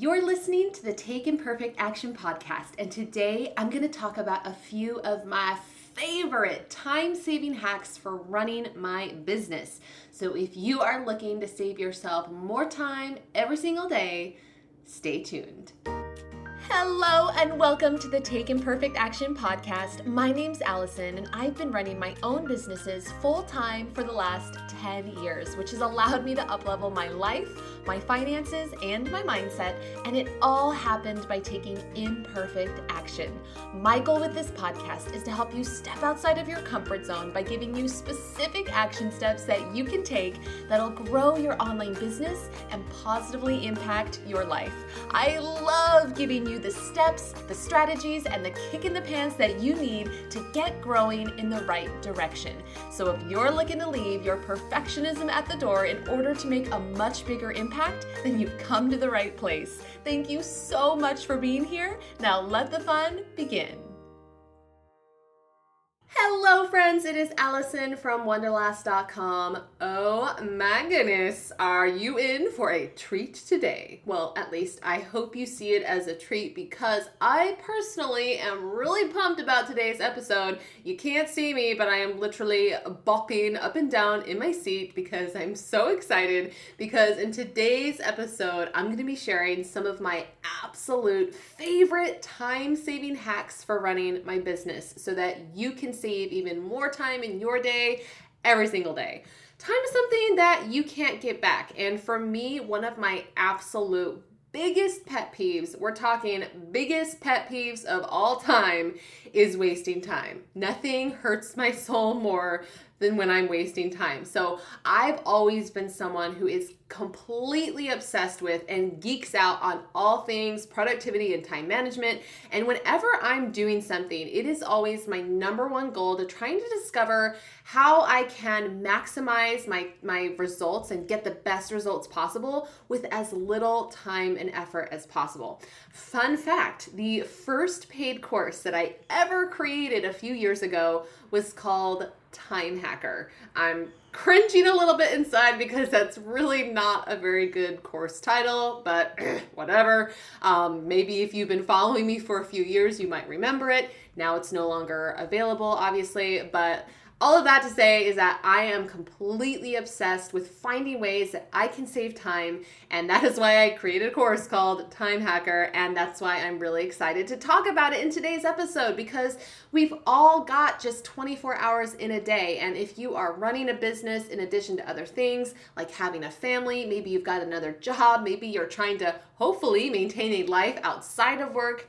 You're listening to the Take Imperfect Action podcast, and today I'm going to talk about a few of my favorite time saving hacks for running my business. So, if you are looking to save yourself more time every single day, stay tuned. Hello and welcome to the Take Imperfect Action podcast. My name's Allison and I've been running my own businesses full time for the last 10 years, which has allowed me to uplevel my life, my finances, and my mindset, and it all happened by taking imperfect action. My goal with this podcast is to help you step outside of your comfort zone by giving you specific action steps that you can take that'll grow your online business and positively impact your life. I love giving you the steps, the strategies, and the kick in the pants that you need to get growing in the right direction. So if you're looking to leave your perfectionism at the door in order to make a much bigger impact, then you've come to the right place. Thank you so much for being here. Now let the fun begin. Hello, friends. It is Allison from Wonderlass.com. Oh my goodness, are you in for a treat today? Well, at least I hope you see it as a treat because I personally am really pumped about today's episode. You can't see me, but I am literally bopping up and down in my seat because I'm so excited. Because in today's episode, I'm going to be sharing some of my absolute favorite time saving hacks for running my business so that you can save even more time in your day every single day. Time is something that you can't get back. And for me, one of my absolute biggest pet peeves, we're talking biggest pet peeves of all time, is wasting time. Nothing hurts my soul more than when I'm wasting time. So I've always been someone who is completely obsessed with and geeks out on all things productivity and time management. And whenever I'm doing something, it is always my number one goal to trying to discover how I can maximize my, my results and get the best results possible with as little time and effort as possible. Fun fact the first paid course that I ever created a few years ago was called Time Hacker. I'm cringing a little bit inside because that's really not a very good course title, but whatever. Um, maybe if you've been following me for a few years, you might remember it. Now it's no longer available, obviously, but all of that to say is that I am completely obsessed with finding ways that I can save time, and that is why I created a course called Time Hacker, and that's why I'm really excited to talk about it in today's episode because we've all got just 24 hours in a day, and if you are running a business in addition to other things like having a family, maybe you've got another job, maybe you're trying to hopefully maintain a life outside of work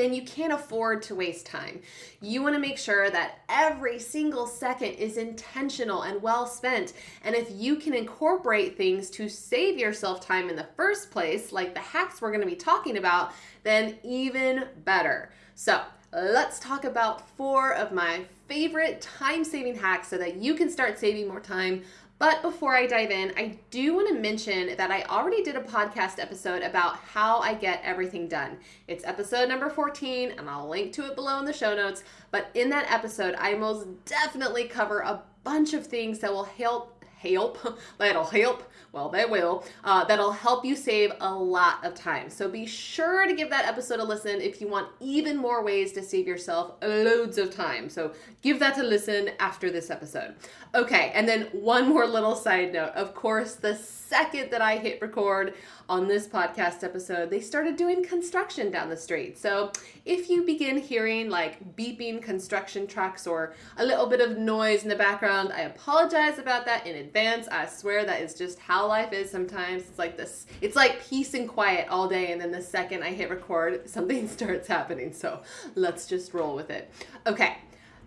then you can't afford to waste time. You want to make sure that every single second is intentional and well spent. And if you can incorporate things to save yourself time in the first place, like the hacks we're going to be talking about, then even better. So, let's talk about four of my favorite time saving hacks so that you can start saving more time but before I dive in, I do want to mention that I already did a podcast episode about how I get everything done. It's episode number 14, and I'll link to it below in the show notes. But in that episode, I most definitely cover a bunch of things that will help help that'll help well they will. Uh, that'll help you save a lot of time. So be sure to give that episode a listen if you want even more ways to save yourself loads of time. So give that a listen after this episode. Okay and then one more little side note. Of course the second that i hit record on this podcast episode, they started doing construction down the street. So if you begin hearing like beeping construction trucks or a little bit of noise in the background, I apologize about that in advance. I swear that is just how life is sometimes. It's like this, it's like peace and quiet all day, and then the second I hit record, something starts happening. So let's just roll with it. Okay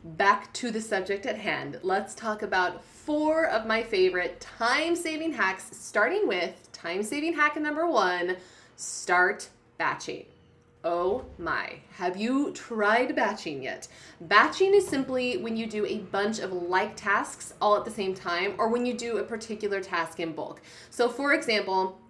back to the subject at hand. Let's talk about four of my favorite time saving hacks, starting with time saving hack number one start batching. Oh my, have you tried batching yet? Batching is simply when you do a bunch of like tasks all at the same time or when you do a particular task in bulk. So, for example,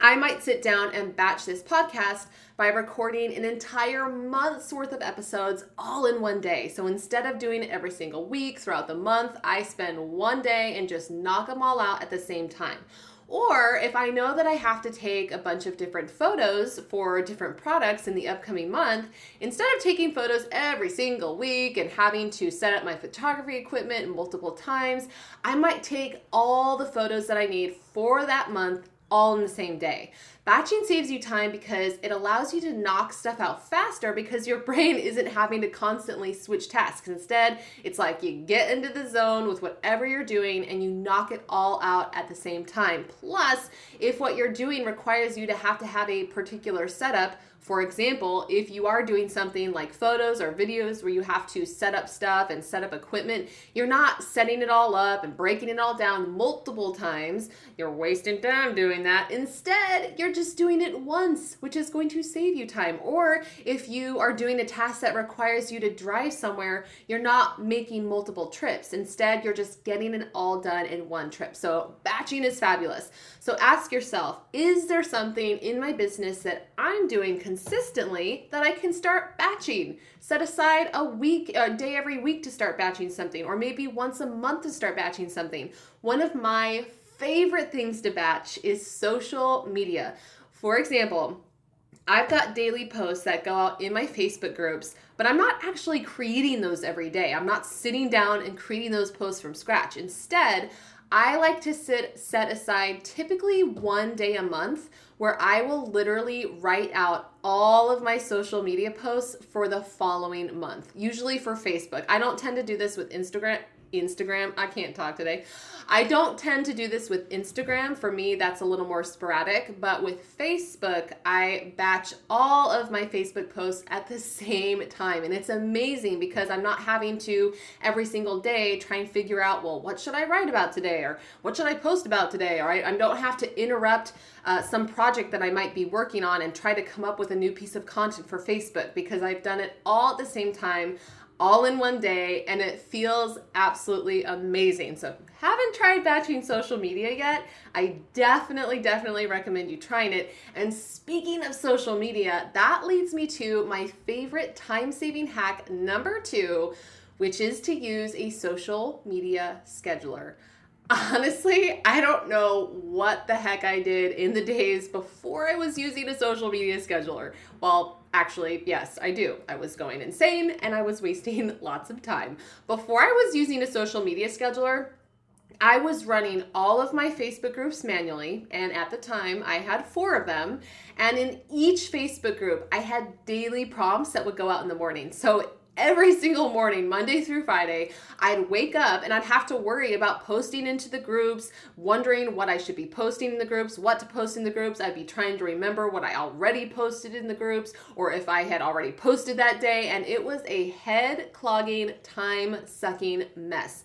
I might sit down and batch this podcast by recording an entire month's worth of episodes all in one day. So instead of doing it every single week throughout the month, I spend one day and just knock them all out at the same time. Or if I know that I have to take a bunch of different photos for different products in the upcoming month, instead of taking photos every single week and having to set up my photography equipment multiple times, I might take all the photos that I need for that month all in the same day. Batching saves you time because it allows you to knock stuff out faster because your brain isn't having to constantly switch tasks. Instead, it's like you get into the zone with whatever you're doing and you knock it all out at the same time. Plus, if what you're doing requires you to have to have a particular setup, for example, if you are doing something like photos or videos where you have to set up stuff and set up equipment, you're not setting it all up and breaking it all down multiple times. You're wasting time doing that. Instead, you're just doing it once, which is going to save you time. Or if you are doing a task that requires you to drive somewhere, you're not making multiple trips. Instead, you're just getting it all done in one trip. So, batching is fabulous. So, ask yourself is there something in my business that I'm doing? Consistently that I can start batching. Set aside a week, a day every week to start batching something, or maybe once a month to start batching something. One of my favorite things to batch is social media. For example, I've got daily posts that go out in my Facebook groups, but I'm not actually creating those every day. I'm not sitting down and creating those posts from scratch. Instead, I like to sit set aside typically one day a month where I will literally write out all of my social media posts for the following month, usually for Facebook. I don't tend to do this with Instagram Instagram. I can't talk today. I don't tend to do this with Instagram. For me, that's a little more sporadic. But with Facebook, I batch all of my Facebook posts at the same time. And it's amazing because I'm not having to every single day try and figure out, well, what should I write about today? Or what should I post about today? Or I, I don't have to interrupt uh, some project that I might be working on and try to come up with a new piece of content for Facebook because I've done it all at the same time all in one day and it feels absolutely amazing. So, haven't tried batching social media yet, I definitely, definitely recommend you trying it. And speaking of social media, that leads me to my favorite time saving hack number two, which is to use a social media scheduler. Honestly, I don't know what the heck I did in the days before I was using a social media scheduler. Well, actually, yes, I do. I was going insane and I was wasting lots of time. Before I was using a social media scheduler, I was running all of my Facebook groups manually, and at the time I had four of them. And in each Facebook group, I had daily prompts that would go out in the morning. So every single morning, Monday through Friday, I'd wake up and I'd have to worry about posting into the groups, wondering what I should be posting in the groups, what to post in the groups. I'd be trying to remember what I already posted in the groups or if I had already posted that day. And it was a head clogging, time sucking mess.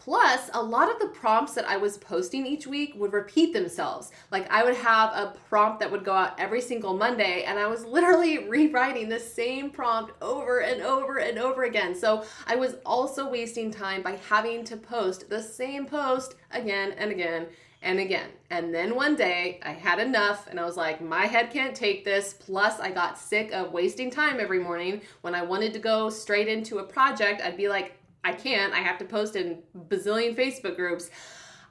Plus, a lot of the prompts that I was posting each week would repeat themselves. Like, I would have a prompt that would go out every single Monday, and I was literally rewriting the same prompt over and over and over again. So, I was also wasting time by having to post the same post again and again and again. And then one day I had enough and I was like, my head can't take this. Plus, I got sick of wasting time every morning. When I wanted to go straight into a project, I'd be like, I can't. I have to post in bazillion Facebook groups.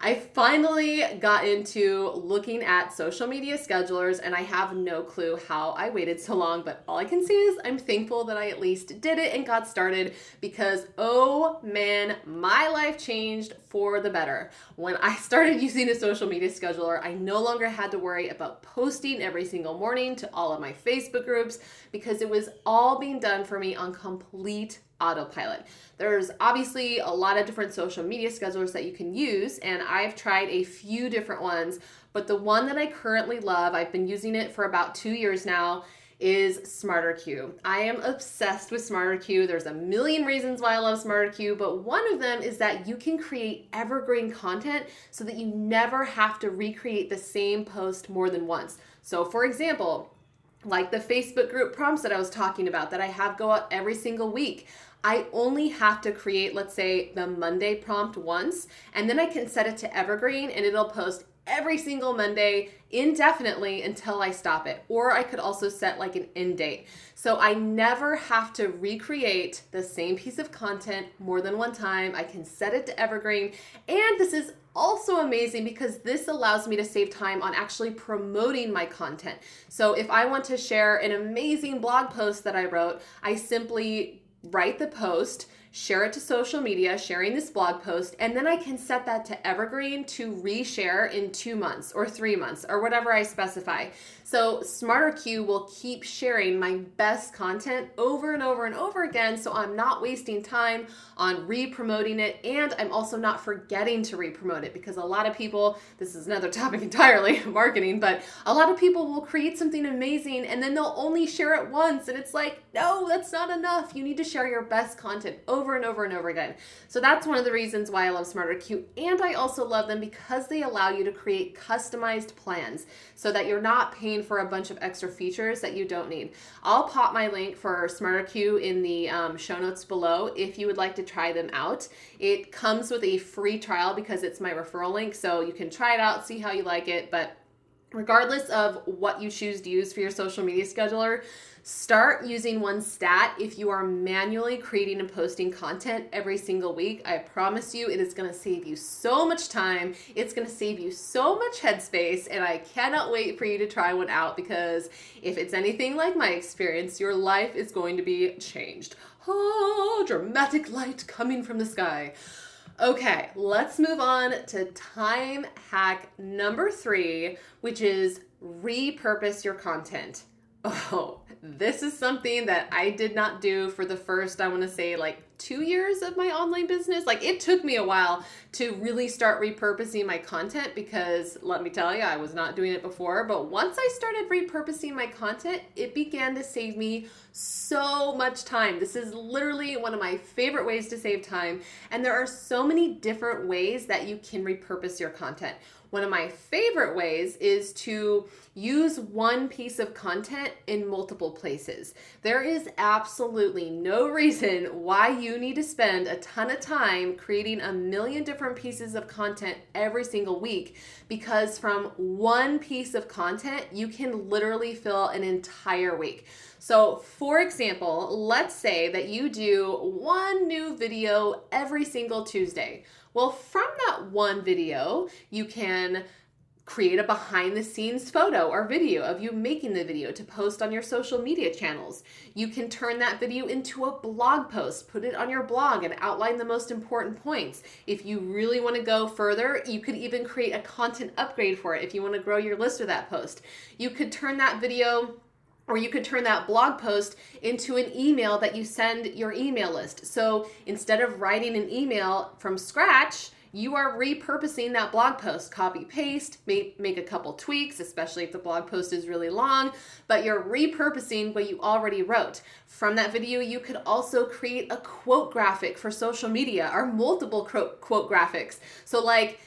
I finally got into looking at social media schedulers and I have no clue how I waited so long, but all I can say is I'm thankful that I at least did it and got started because oh man, my life changed for the better. When I started using a social media scheduler, I no longer had to worry about posting every single morning to all of my Facebook groups because it was all being done for me on complete autopilot. There's obviously a lot of different social media schedulers that you can use, and I've tried a few different ones, but the one that I currently love, I've been using it for about two years now, is SmarterQueue. I am obsessed with SmarterQueue. There's a million reasons why I love SmarterQueue, but one of them is that you can create evergreen content so that you never have to recreate the same post more than once. So, for example, like the Facebook group prompts that I was talking about that I have go out every single week. I only have to create, let's say, the Monday prompt once, and then I can set it to evergreen and it'll post every single Monday indefinitely until I stop it. Or I could also set like an end date. So I never have to recreate the same piece of content more than one time. I can set it to evergreen. And this is also amazing because this allows me to save time on actually promoting my content. So if I want to share an amazing blog post that I wrote, I simply write the post share it to social media, sharing this blog post, and then I can set that to evergreen to reshare in two months or three months or whatever I specify. So SmarterQueue will keep sharing my best content over and over and over again so I'm not wasting time on re-promoting it and I'm also not forgetting to re-promote it because a lot of people, this is another topic entirely, marketing, but a lot of people will create something amazing and then they'll only share it once and it's like, no, that's not enough. You need to share your best content over and over and over again. So that's one of the reasons why I love SmarterQueue and I also love them because they allow you to create customized plans so that you're not paying for a bunch of extra features that you don't need. I'll pop my link for SmarterQueue in the um, show notes below if you would like to try them out. It comes with a free trial because it's my referral link, so you can try it out, see how you like it, but regardless of what you choose to use for your social media scheduler, Start using one stat if you are manually creating and posting content every single week. I promise you, it is going to save you so much time. It's going to save you so much headspace, and I cannot wait for you to try one out because if it's anything like my experience, your life is going to be changed. Oh, dramatic light coming from the sky. Okay, let's move on to time hack number three, which is repurpose your content. Oh, this is something that I did not do for the first, I want to say, like two years of my online business. Like it took me a while to really start repurposing my content because let me tell you, I was not doing it before. But once I started repurposing my content, it began to save me so much time. This is literally one of my favorite ways to save time. And there are so many different ways that you can repurpose your content. One of my favorite ways is to use one piece of content in multiple places. There is absolutely no reason why you need to spend a ton of time creating a million different pieces of content every single week because from one piece of content, you can literally fill an entire week. So, for example, let's say that you do one new video every single Tuesday. Well, from that one video, you can create a behind the scenes photo or video of you making the video to post on your social media channels. You can turn that video into a blog post, put it on your blog, and outline the most important points. If you really want to go further, you could even create a content upgrade for it if you want to grow your list with that post. You could turn that video or you could turn that blog post into an email that you send your email list. So instead of writing an email from scratch, you are repurposing that blog post. Copy paste, make, make a couple tweaks, especially if the blog post is really long, but you're repurposing what you already wrote. From that video, you could also create a quote graphic for social media or multiple quote graphics. So, like,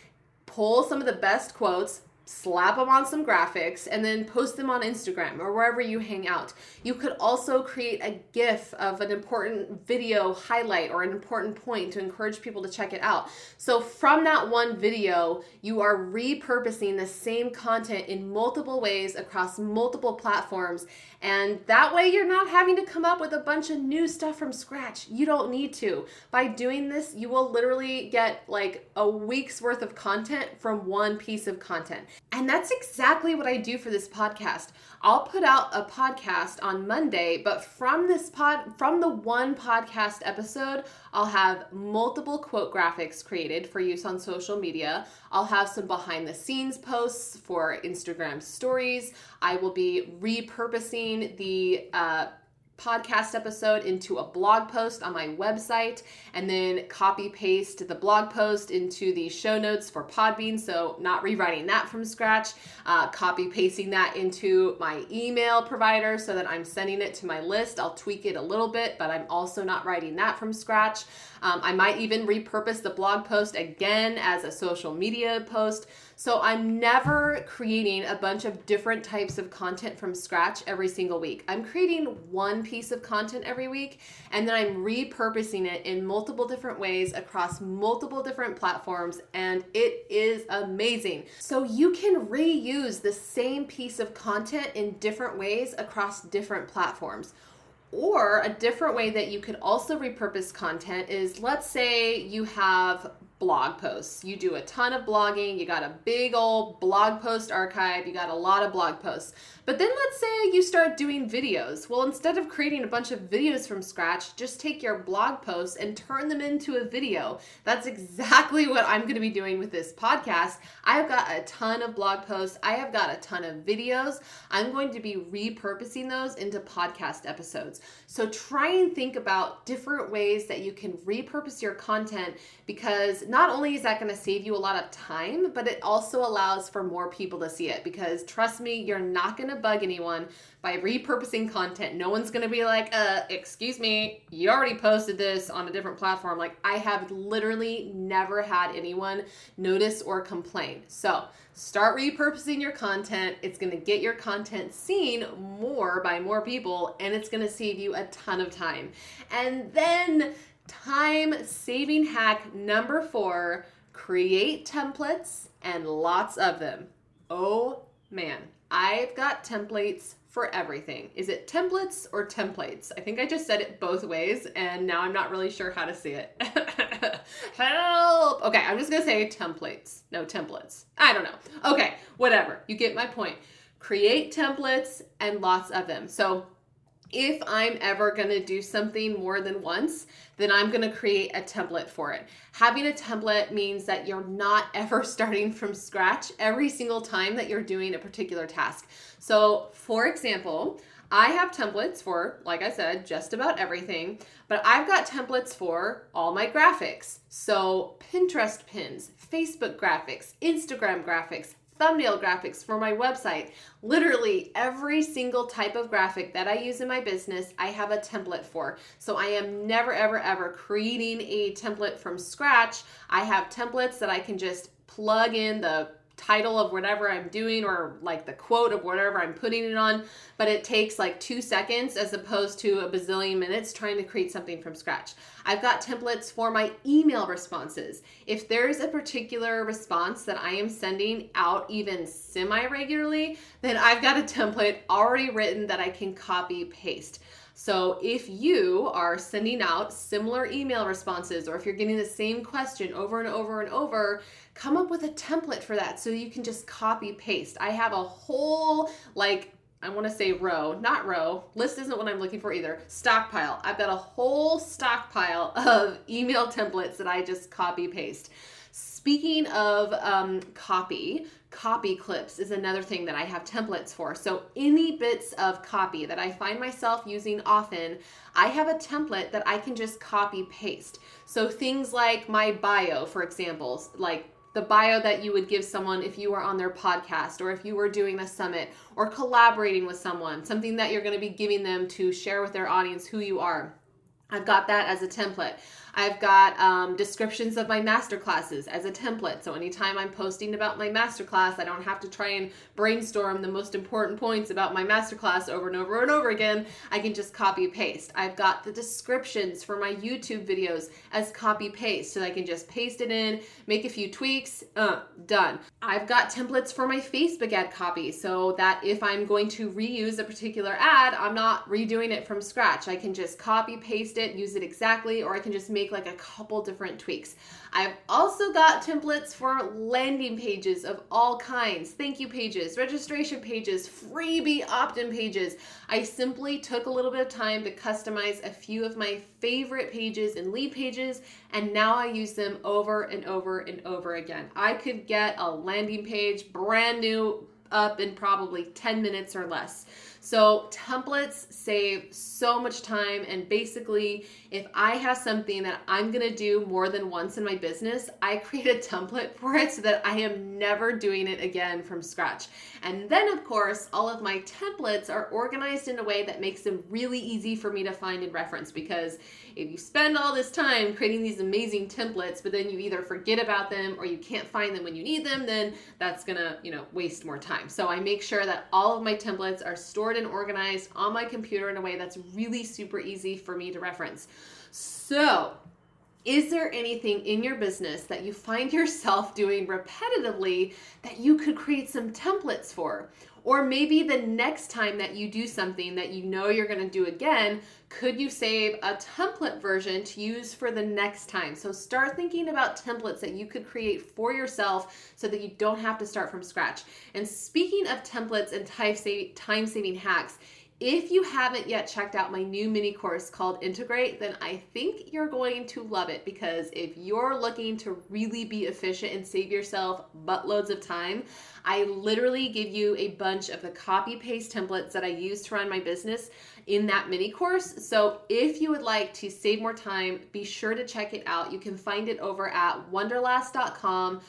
pull some of the best quotes, slap them on some graphics, and then post them on Instagram or wherever you hang out. You could also create a GIF of an important video highlight or an important point to encourage people to check it out. So, from that one video, you are repurposing the same content in multiple ways across multiple platforms. And that way, you're not having to come up with a bunch of new stuff from scratch. You don't need to. By doing this, you will literally get like a week's worth of content from one piece of content. And that's exactly what I do for this podcast. I'll put out a podcast on Monday, but from this pod from the one podcast episode, I'll have multiple quote graphics created for use on social media. I'll have some behind the scenes posts for Instagram stories. I will be repurposing the uh, podcast episode into a blog post on my website and then copy paste the blog post into the show notes for Podbean. So, not rewriting that from scratch, uh, copy pasting that into my email provider so that I'm sending it to my list. I'll tweak it a little bit, but I'm also not writing that from scratch. Um, I might even repurpose the blog post again as a social media post. So I'm never creating a bunch of different types of content from scratch every single week. I'm creating one piece of content every week and then I'm repurposing it in multiple different ways across multiple different platforms and it is amazing. So you can reuse the same piece of content in different ways across different platforms. Or a different way that you could also repurpose content is let's say you have blog posts. You do a ton of blogging, you got a big old blog post archive, you got a lot of blog posts. But then let's say you start doing videos. Well, instead of creating a bunch of videos from scratch, just take your blog posts and turn them into a video. That's exactly what I'm going to be doing with this podcast. I've got a ton of blog posts, I have got a ton of videos. I'm going to be repurposing those into podcast episodes. So try and think about different ways that you can repurpose your content because not only is that going to save you a lot of time, but it also allows for more people to see it because trust me, you're not going to bug anyone by repurposing content. No one's going to be like, uh, excuse me, you already posted this on a different platform. Like, I have literally never had anyone notice or complain. So, start repurposing your content. It's going to get your content seen more by more people and it's going to save you a ton of time. And then time saving hack number four create templates and lots of them. Oh man, I've got templates for everything. Is it templates or templates? I think I just said it both ways and now I'm not really sure how to say it. Help! Okay, I'm just gonna say templates. No, templates. I don't know. Okay, whatever. You get my point. Create templates and lots of them. So if I'm ever going to do something more than once, then I'm going to create a template for it. Having a template means that you're not ever starting from scratch every single time that you're doing a particular task. So, for example, I have templates for, like I said, just about everything, but I've got templates for all my graphics. So, Pinterest pins, Facebook graphics, Instagram graphics, thumbnail graphics for my website. Literally every single type of graphic that I use in my business, I have a template for. So I am never, ever, ever creating a template from scratch. I have templates that I can just plug in the title of whatever I'm doing or like the quote of whatever I'm putting it on, but it takes like two seconds as opposed to a bazillion minutes trying to create something from scratch. I've got templates for my email responses. If there's a particular response that I am sending out even semi regularly, then I've got a template already written that I can copy paste. So if you are sending out similar email responses or if you're getting the same question over and over and over, come up with a template for that so you can just copy paste. I have a whole like I want to say row, not row. List isn't what I'm looking for either. Stockpile. I've got a whole stockpile of email templates that I just copy paste. Speaking of um, copy, copy clips is another thing that I have templates for. So, any bits of copy that I find myself using often, I have a template that I can just copy paste. So, things like my bio, for example, like the bio that you would give someone if you were on their podcast or if you were doing a summit or collaborating with someone, something that you're going to be giving them to share with their audience who you are. I've got that as a template. I've got um, descriptions of my masterclasses as a template. So anytime I'm posting about my masterclass, I don't have to try and brainstorm the most important points about my masterclass over and over and over again. I can just copy paste. I've got the descriptions for my YouTube videos as copy paste. So I can just paste it in, make a few tweaks, uh, done. I've got templates for my Facebook ad copy so that if I'm going to reuse a particular ad, I'm not redoing it from scratch. I can just copy paste it, use it exactly, or I can just make like a couple different tweaks. I've also got templates for landing pages of all kinds, thank you pages, registration pages, freebie opt in pages. I simply took a little bit of time to customize a few of my favorite pages and lead pages, and now I use them over and over and over again. I could get a landing page brand new up in probably 10 minutes or less. So, templates save so much time. And basically, if I have something that I'm gonna do more than once in my business, I create a template for it so that I am never doing it again from scratch. And then, of course, all of my templates are organized in a way that makes them really easy for me to find and reference because if you spend all this time creating these amazing templates, but then you either forget about them or you can't find them when you need them, then that's gonna, you know, waste more time. So I make sure that all of my templates are stored and organized on my computer in a way that's really super easy for me to reference. So, is there anything in your business that you find yourself doing repetitively that you could create some templates for? Or maybe the next time that you do something that you know you're gonna do again, could you save a template version to use for the next time? So start thinking about templates that you could create for yourself so that you don't have to start from scratch. And speaking of templates and time saving hacks, if you haven't yet checked out my new mini course called Integrate, then I think you're going to love it because if you're looking to really be efficient and save yourself buttloads of time, I literally give you a bunch of the copy paste templates that I use to run my business in that mini course. So if you would like to save more time, be sure to check it out. You can find it over at wonderlass.com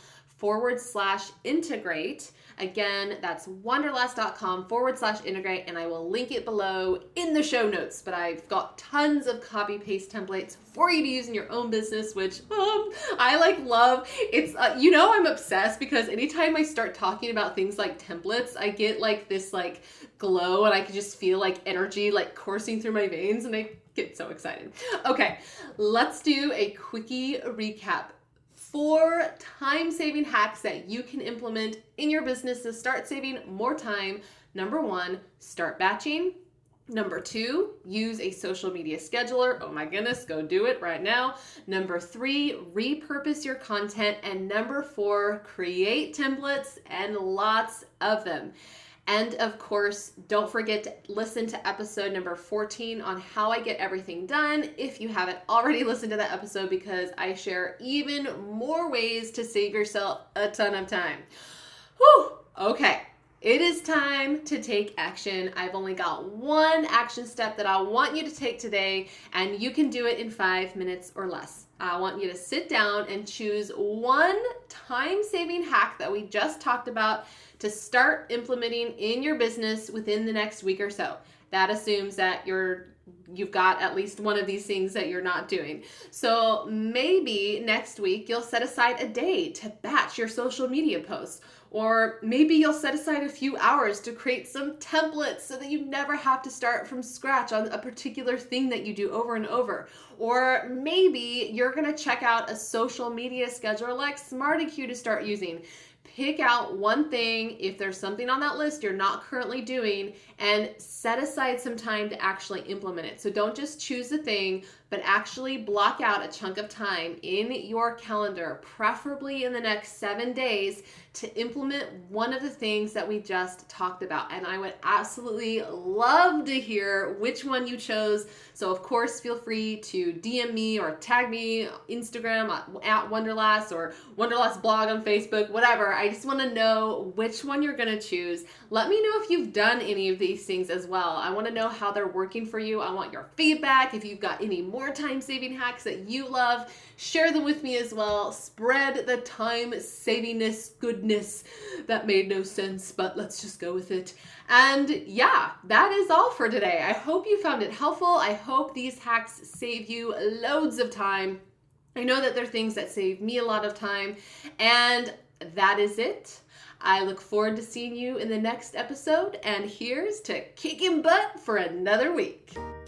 forward slash integrate. Again, that's wonderlass.com forward slash integrate, and I will link it below in the show notes. But I've got tons of copy paste templates for you to use in your own business, which um, I like love. It's, uh, you know, I'm obsessed because anytime I start talking about things like templates, I get like this like glow and I can just feel like energy like coursing through my veins and I get so excited. Okay, let's do a quickie recap four time saving hacks that you can implement in your business to start saving more time. Number one, start batching. Number two, use a social media scheduler. Oh my goodness, go do it right now. Number three, repurpose your content. And number four, create templates and lots of them. And of course, don't forget to listen to episode number 14 on how I get everything done if you haven't already listened to that episode because I share even more ways to save yourself a ton of time. Whew, okay. It is time to take action. I've only got one action step that I want you to take today, and you can do it in five minutes or less. I want you to sit down and choose one time saving hack that we just talked about to start implementing in your business within the next week or so. That assumes that you're you've got at least one of these things that you're not doing. So maybe next week you'll set aside a day to batch your social media posts. Or maybe you'll set aside a few hours to create some templates so that you never have to start from scratch on a particular thing that you do over and over. Or maybe you're gonna check out a social media scheduler like SmarterQueue to start using pick out one thing if there's something on that list you're not currently doing and set aside some time to actually implement it. So don't just choose a thing, but actually block out a chunk of time in your calendar, preferably in the next seven days, to implement one of the things that we just talked about. And I would absolutely love to hear which one you chose. So, of course, feel free to DM me or tag me Instagram at Wonderlass or Wonderlass blog on Facebook, whatever. I just want to know which one you're going to choose. Let me know if you've done any of these things as well. I want to know how they're working for you. I want your feedback. If you've got any more time saving hacks that you love, share them with me as well. Spread the time savingness goodness. That made no sense, but let's just go with it. And yeah, that is all for today. I hope you found it helpful. I hope these hacks save you loads of time. I know that they're things that save me a lot of time, and that is it. I look forward to seeing you in the next episode, and here's to kicking butt for another week.